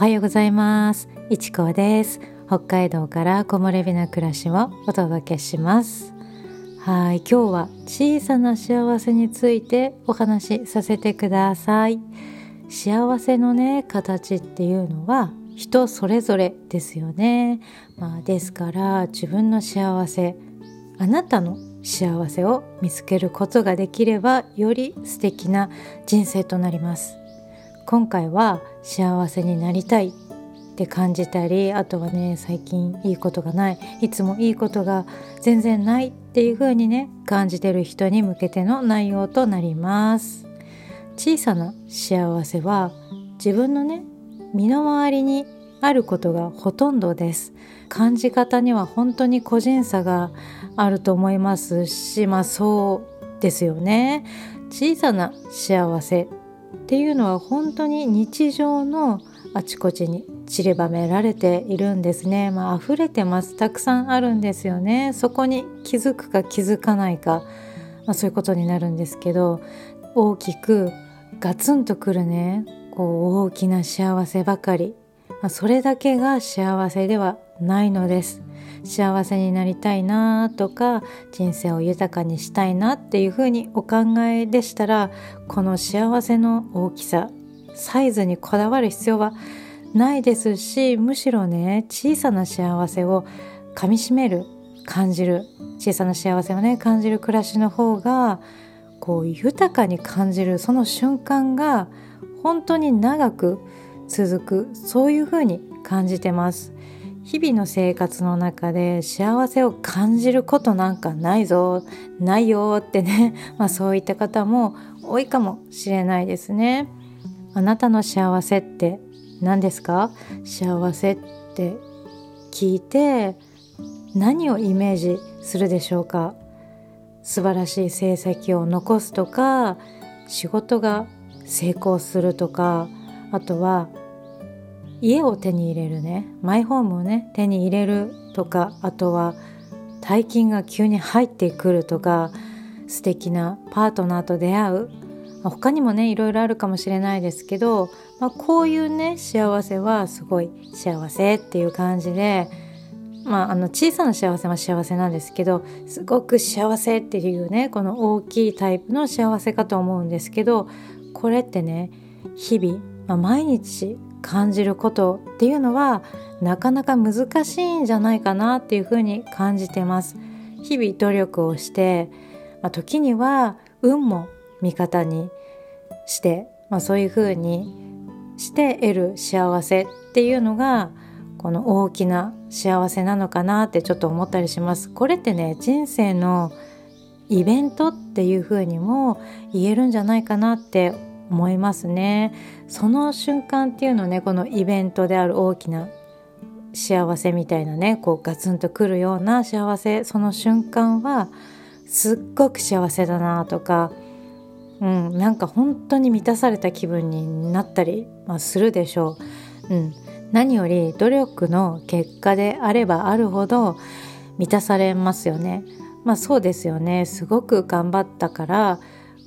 おはようございます。いちこです。北海道から木漏れ日な暮らしをお届けします。はい今日は小さな幸せについてお話しさせてください。幸せのね形っていうのは人それぞれですよね、まあ、ですから自分の幸せあなたの幸せを見つけることができればより素敵な人生となります。今回は幸せになりたいって感じたりあとはね最近いいことがないいつもいいことが全然ないっていう風にね感じてる人に向けての内容となります。小さな幸せは自分のね身の回りにあることがほとんどです。感じ方には本当に個人差があると思いますしまあそうですよね。小さな幸せっていうのは本当に日常のあちこちに散りばめられているんですね。まあ溢れてます。たくさんあるんですよね。そこに気づくか気づかないか、まあ、そういうことになるんですけど、大きくガツンとくるね、こう大きな幸せばかりまあ、それだけが幸せではないのです幸せになりたいなとか人生を豊かにしたいなっていうふうにお考えでしたらこの幸せの大きさサイズにこだわる必要はないですしむしろね小さな幸せをかみしめる感じる小さな幸せをね感じる暮らしの方がこう豊かに感じるその瞬間が本当に長く続くそういうふうに感じてます。日々の生活の中で幸せを感じることなんかないぞないよってね、まあ、そういった方も多いかもしれないですね。あなたの幸せって何ですか？幸せって聞いて何をイメージするでしょうか？素晴らしい成績を残すとか仕事が成功するとかあとは家を手に入れるねマイホームをね手に入れるとかあとは大金が急に入ってくるとか素敵なパートナーと出会う、ま、他にもねいろいろあるかもしれないですけど、まあ、こういうね幸せはすごい幸せっていう感じでまあ、あの小さな幸せは幸せなんですけどすごく幸せっていうねこの大きいタイプの幸せかと思うんですけどこれってね日々、まあ、毎日感じることっていうのはなかなか難しいんじゃないかなっていうふうに感じてます。日々努力をして、まあ、時には運も味方にして、まあ、そういうふうにして得る幸せっていうのがこの大きな幸せなのかなってちょっと思ったりします。これってね人生のイベントっていうふうにも言えるんじゃないかなって思いますね。その瞬間っていうのねこのイベントである大きな幸せみたいなねこうガツンとくるような幸せその瞬間はすっごく幸せだなとか、うん、なんか本当に満たされた気分になったり、まあ、するでしょう、うん、何より努力の結果であればあるほど満たされますよね。まあそうですよね。すごく頑張ったから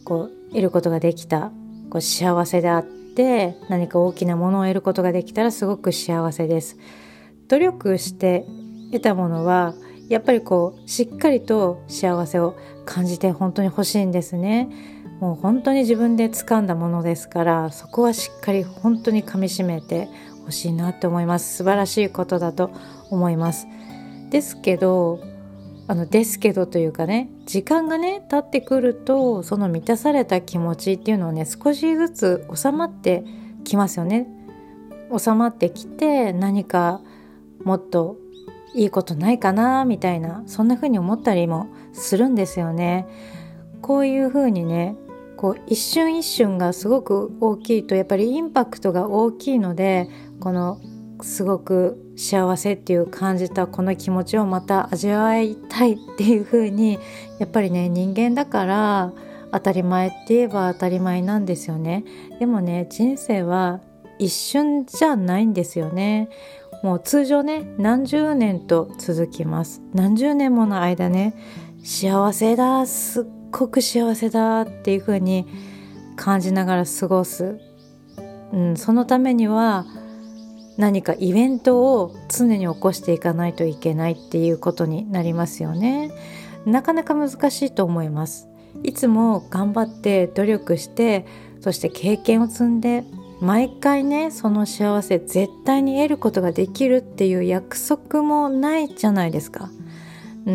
こう得ることができた。こう幸せであって何か大きなものを得ることができたらすごく幸せです。努力して得たものはやっぱりこうしっかりと幸せを感じて本当に欲しいんですね。もう本当に自分で掴んだものですからそこはしっかり本当にかみしめてほしいなって思います素晴らしいことだと思いますですけどあのですけどというかね時間がね経ってくるとその満たされた気持ちっていうのはね少しずつ収まってきますよね。収まってきて何かもっといいことないかなみたいなそんな風に思ったりもするんですよね。こういう風にねこう一瞬一瞬がすごく大きいとやっぱりインパクトが大きいのでこのすごく幸せっていう感じたこの気持ちをまた味わいたいっていう風にやっぱりね人間だから当たり前って言えば当たり前なんですよね。でもね人生は一瞬じゃないんですよね。もう通常ね何十年と続きます。何十年もの間ね幸せだすっごく幸せだっていう風に感じながら過ごす、うん、そのためには何かイベントを常に起こしていかないといけないっていうことになりますよね。なかなか難しいと思います。いつも頑張って努力してそして経験を積んで毎回ねその幸せ絶対に得ることができるっていう約束もないじゃないですか。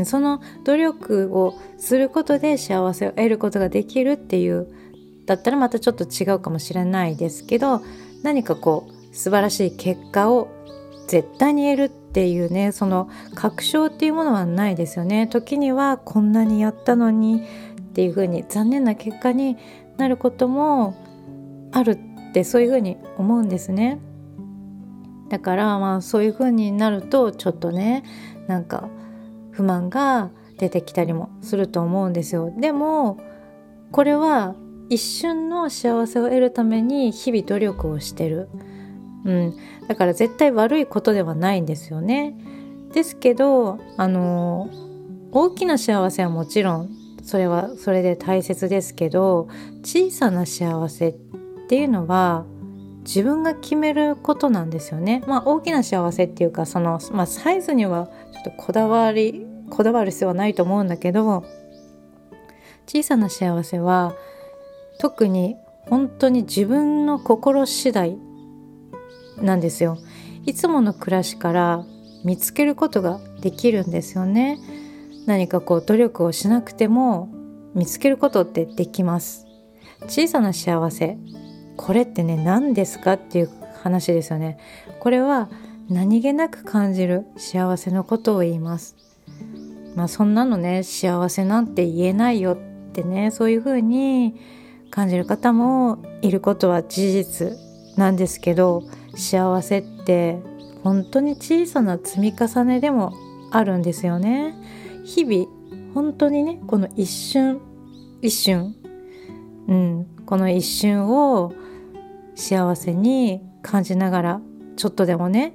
その努力をすることで幸せを得ることができるっていうだったらまたちょっと違うかもしれないですけど何かこう素晴らしい結果を絶対に得るっていうねその確証っていうものはないですよね。時にはこんなにやったのにっていうふうに残念な結果になることもあるってそういうふうに思うんですね。だからまあそういうふうになるとちょっとねなんか不満が出てきたりもすると思うんですよ。でもこれは一瞬の幸せを得るために日々努力をしてる、うん、だから絶対悪いことではないんですよねですけどあの大きな幸せはもちろんそれはそれで大切ですけど小さな幸せっていうのは自分が決めることなんですよね。まあ大きな幸せっていうかその、まあ、サイズにはちょっとこだわりこだわる必要はないと思うんだけど小さな幸せは特に本当に自分の心次第なんですよ。いつもの暮らしから見つけることができるんですよね。何かこう努力をしなくても見つけることってできます。小さな幸せこれってね何ですかっていう話ですよね。これは何気なく感じる幸せのことを言います。まあそんなのね幸せなんて言えないよってねそういうふうに感じる方もいることは事実なんですけど幸せって本当に小さな積み重ねでもあるんですよね。日々本当にねこの一瞬一瞬うんこの一瞬を幸せに感じながらちょっとでもね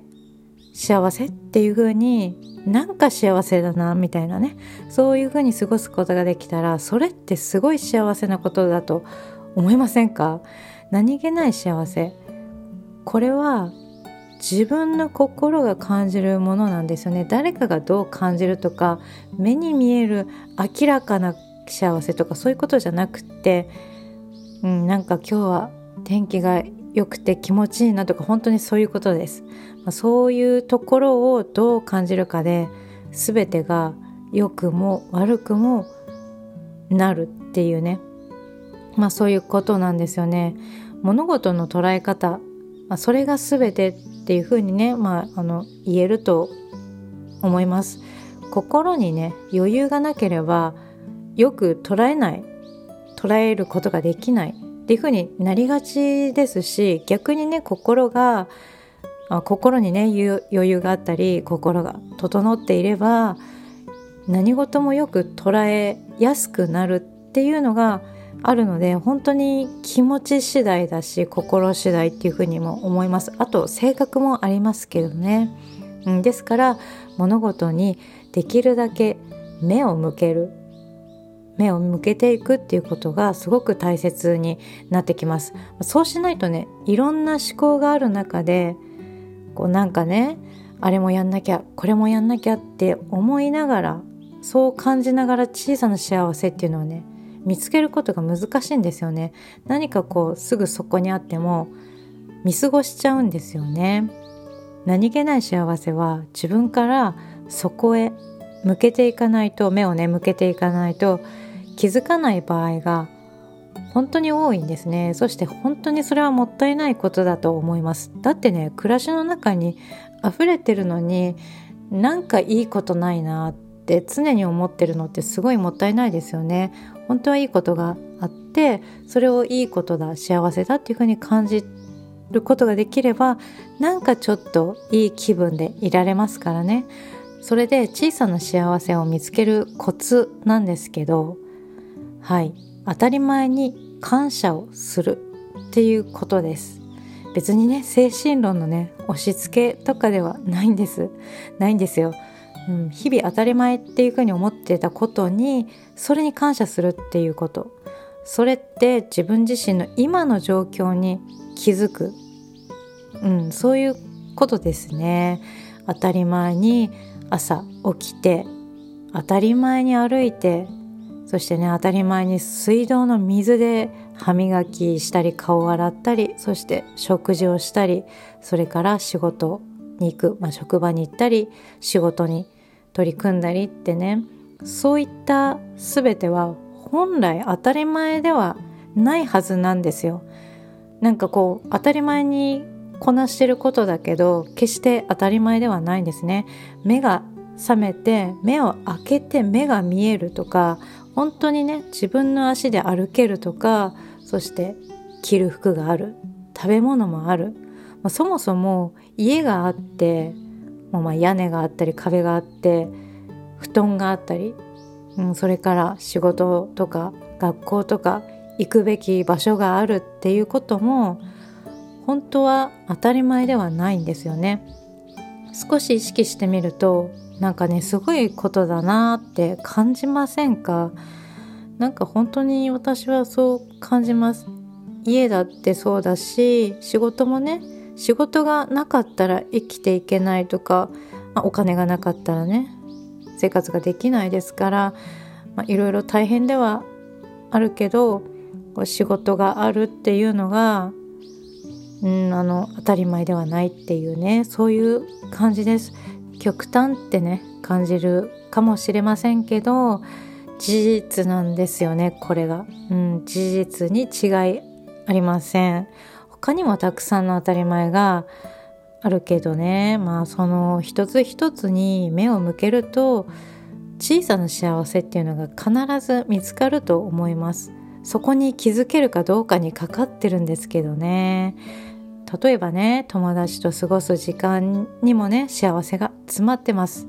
幸せっていう風になんか幸せだなみたいなねそういう風に過ごすことができたらそれってすごい幸せなことだと思いませんか？何気ない幸せこれは自分の心が感じるものなんですよね誰かがどう感じるとか目に見える明らかな幸せとかそういうことじゃなくってうん、なんか今日は天気が良くて気持ちいいなとか本当にそういうことです。まあ、そういうところをどう感じるかで全てが良くも悪くもなるっていうねまあそういうことなんですよね。物事の捉え方、まあ、それが全てっていうふうにね、まあ、あの言えると思います。心にね余裕がなければよく捉えない捉えることができないっていうふうになりがちですし逆にね心が心にね余裕があったり心が整っていれば何事もよく捉えやすくなるっていうのがあるので本当に気持ち次第だし心次第っていうふうにも思います。あと性格もありますけどね、うん、ですから物事にできるだけ目を向ける。目を向けていくっていうことがすごく大切になってきます。そうしないとねいろんな思考がある中でこうなんかねあれもやんなきゃこれもやんなきゃって思いながらそう感じながら小さな幸せっていうのはね見つけることが難しいんですよね。何かこうすぐそこにあっても見過ごしちゃうんですよね。何気ない幸せは自分からそこへ向けていかないと目をね向けていかないと気づかない場合が本当に多いんですね。そして本当にそれはもったいないことだと思います。だってね暮らしの中に溢れてるのになんかいいことないなって常に思ってるのってすごいもったいないですよね。本当はいいことがあってそれをいいことだ幸せだっていうふうに感じることができればなんかちょっといい気分でいられますからね。それで小さな幸せを見つけるコツなんですけどはい。当たり前に感謝をするっていうことです。別にね精神論のね押し付けとかではないんです。ないんですよ、うん、日々当たり前っていうふうに思ってたことにそれに感謝するっていうこと。それって自分自身の今の状況に気づく、うん、そういうことですね。当たり前に朝起きて当たり前に歩いてそしてね当たり前に水道の水で歯磨きしたり顔を洗ったりそして食事をしたりそれから仕事に行く、まあ、職場に行ったり仕事に取り組んだりってねそういった全ては本来当たり前ではないはずなんですよ。なんかこう当たり前にこなしてることだけど決して当たり前ではないんですね。目が覚めて目を開けて目が見えるとか本当にね自分の足で歩けるとかそして着る服がある食べ物もある、まあ、そもそも家があってもうま屋根があったり壁があって布団があったり、うん、それから仕事とか学校とか行くべき場所があるっていうことも本当は当たり前ではないんですよね。少し意識してみるとなんかねすごいことだなって感じませんか？なんか本当に私はそう感じます家だってそうだし仕事もね仕事がなかったら生きていけないとか、まあ、お金がなかったらね生活ができないですからまあいろいろ大変ではあるけど仕事があるっていうのが、うん、あの当たり前ではないっていうねそういう感じです。極端ってね感じるかもしれませんけど事実なんですよねこれが、うん、事実に違いありません他にもたくさんの当たり前があるけどね。まあその一つ一つに目を向けると小さな幸せっていうのが必ず見つかると思います。そこに気づけるかどうかにかかってるんですけどね。例えばね友達と過ごす時間にもね幸せが詰まってます。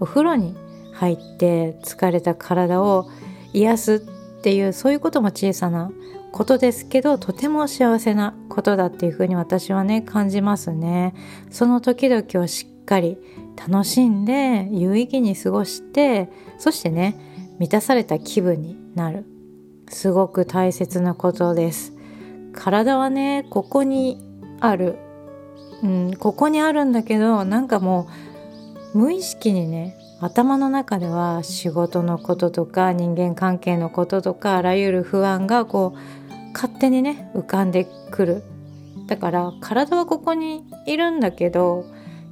お風呂に入って疲れた体を癒すっていうそういうことも小さなことですけどとても幸せなことだっていうふうに私はね感じますね。その時々をしっかり楽しんで有意義に過ごしてそしてね満たされた気分になる。すごく大切なことです。体はねここにある、うん、ここにあるんだけどなんかもう無意識にね頭の中では仕事のこととか人間関係のこととかあらゆる不安がこう勝手にね浮かんでくる。だから体はここにいるんだけど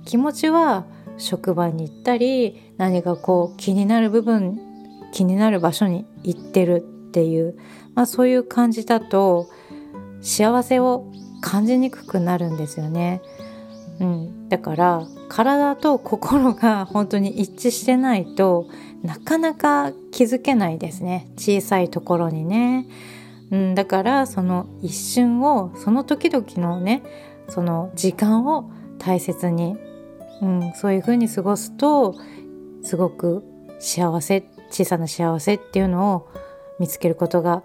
気持ちは職場に行ったり何かこう気になる部分気になる場所に行ってるっていう、まあ、そういう感じだと幸せを感じにくくなるんですよね。うん、だから体と心が本当に一致してないとなかなか気づけないですね。小さいところにね、うん、だからその一瞬をその時々のねその時間を大切に、うん、そういう風に過ごすとすごく幸せ小さな幸せっていうのを見つけることが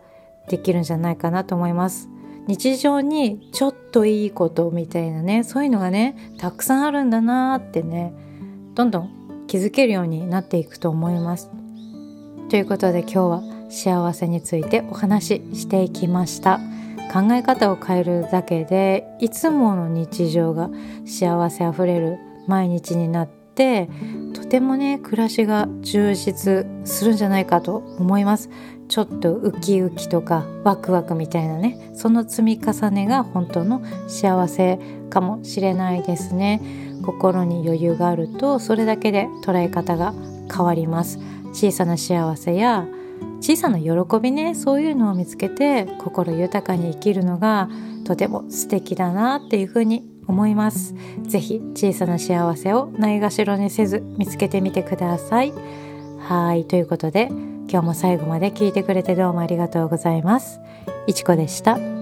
できるんじゃないかなと思います。日常にちょっといいことみたいなねそういうのがねたくさんあるんだなってねどんどん気づけるようになっていくと思います。ということで今日は幸せについてお話ししていきました。考え方を変えるだけでいつもの日常が幸せあふれる毎日になってとてもね暮らしが充実するんじゃないかと思います。ちょっとウキウキとかワクワクみたいなねその積み重ねが本当の幸せかもしれないですね。心に余裕があるとそれだけで捉え方が変わります。小さな幸せや小さな喜びねそういうのを見つけて心豊かに生きるのがとても素敵だなっていうふうに思います是非小さな幸せをないがしろにせず見つけてみてくださいはいということで今日も最後まで聞いてくれてどうもありがとうございます。いちこでした。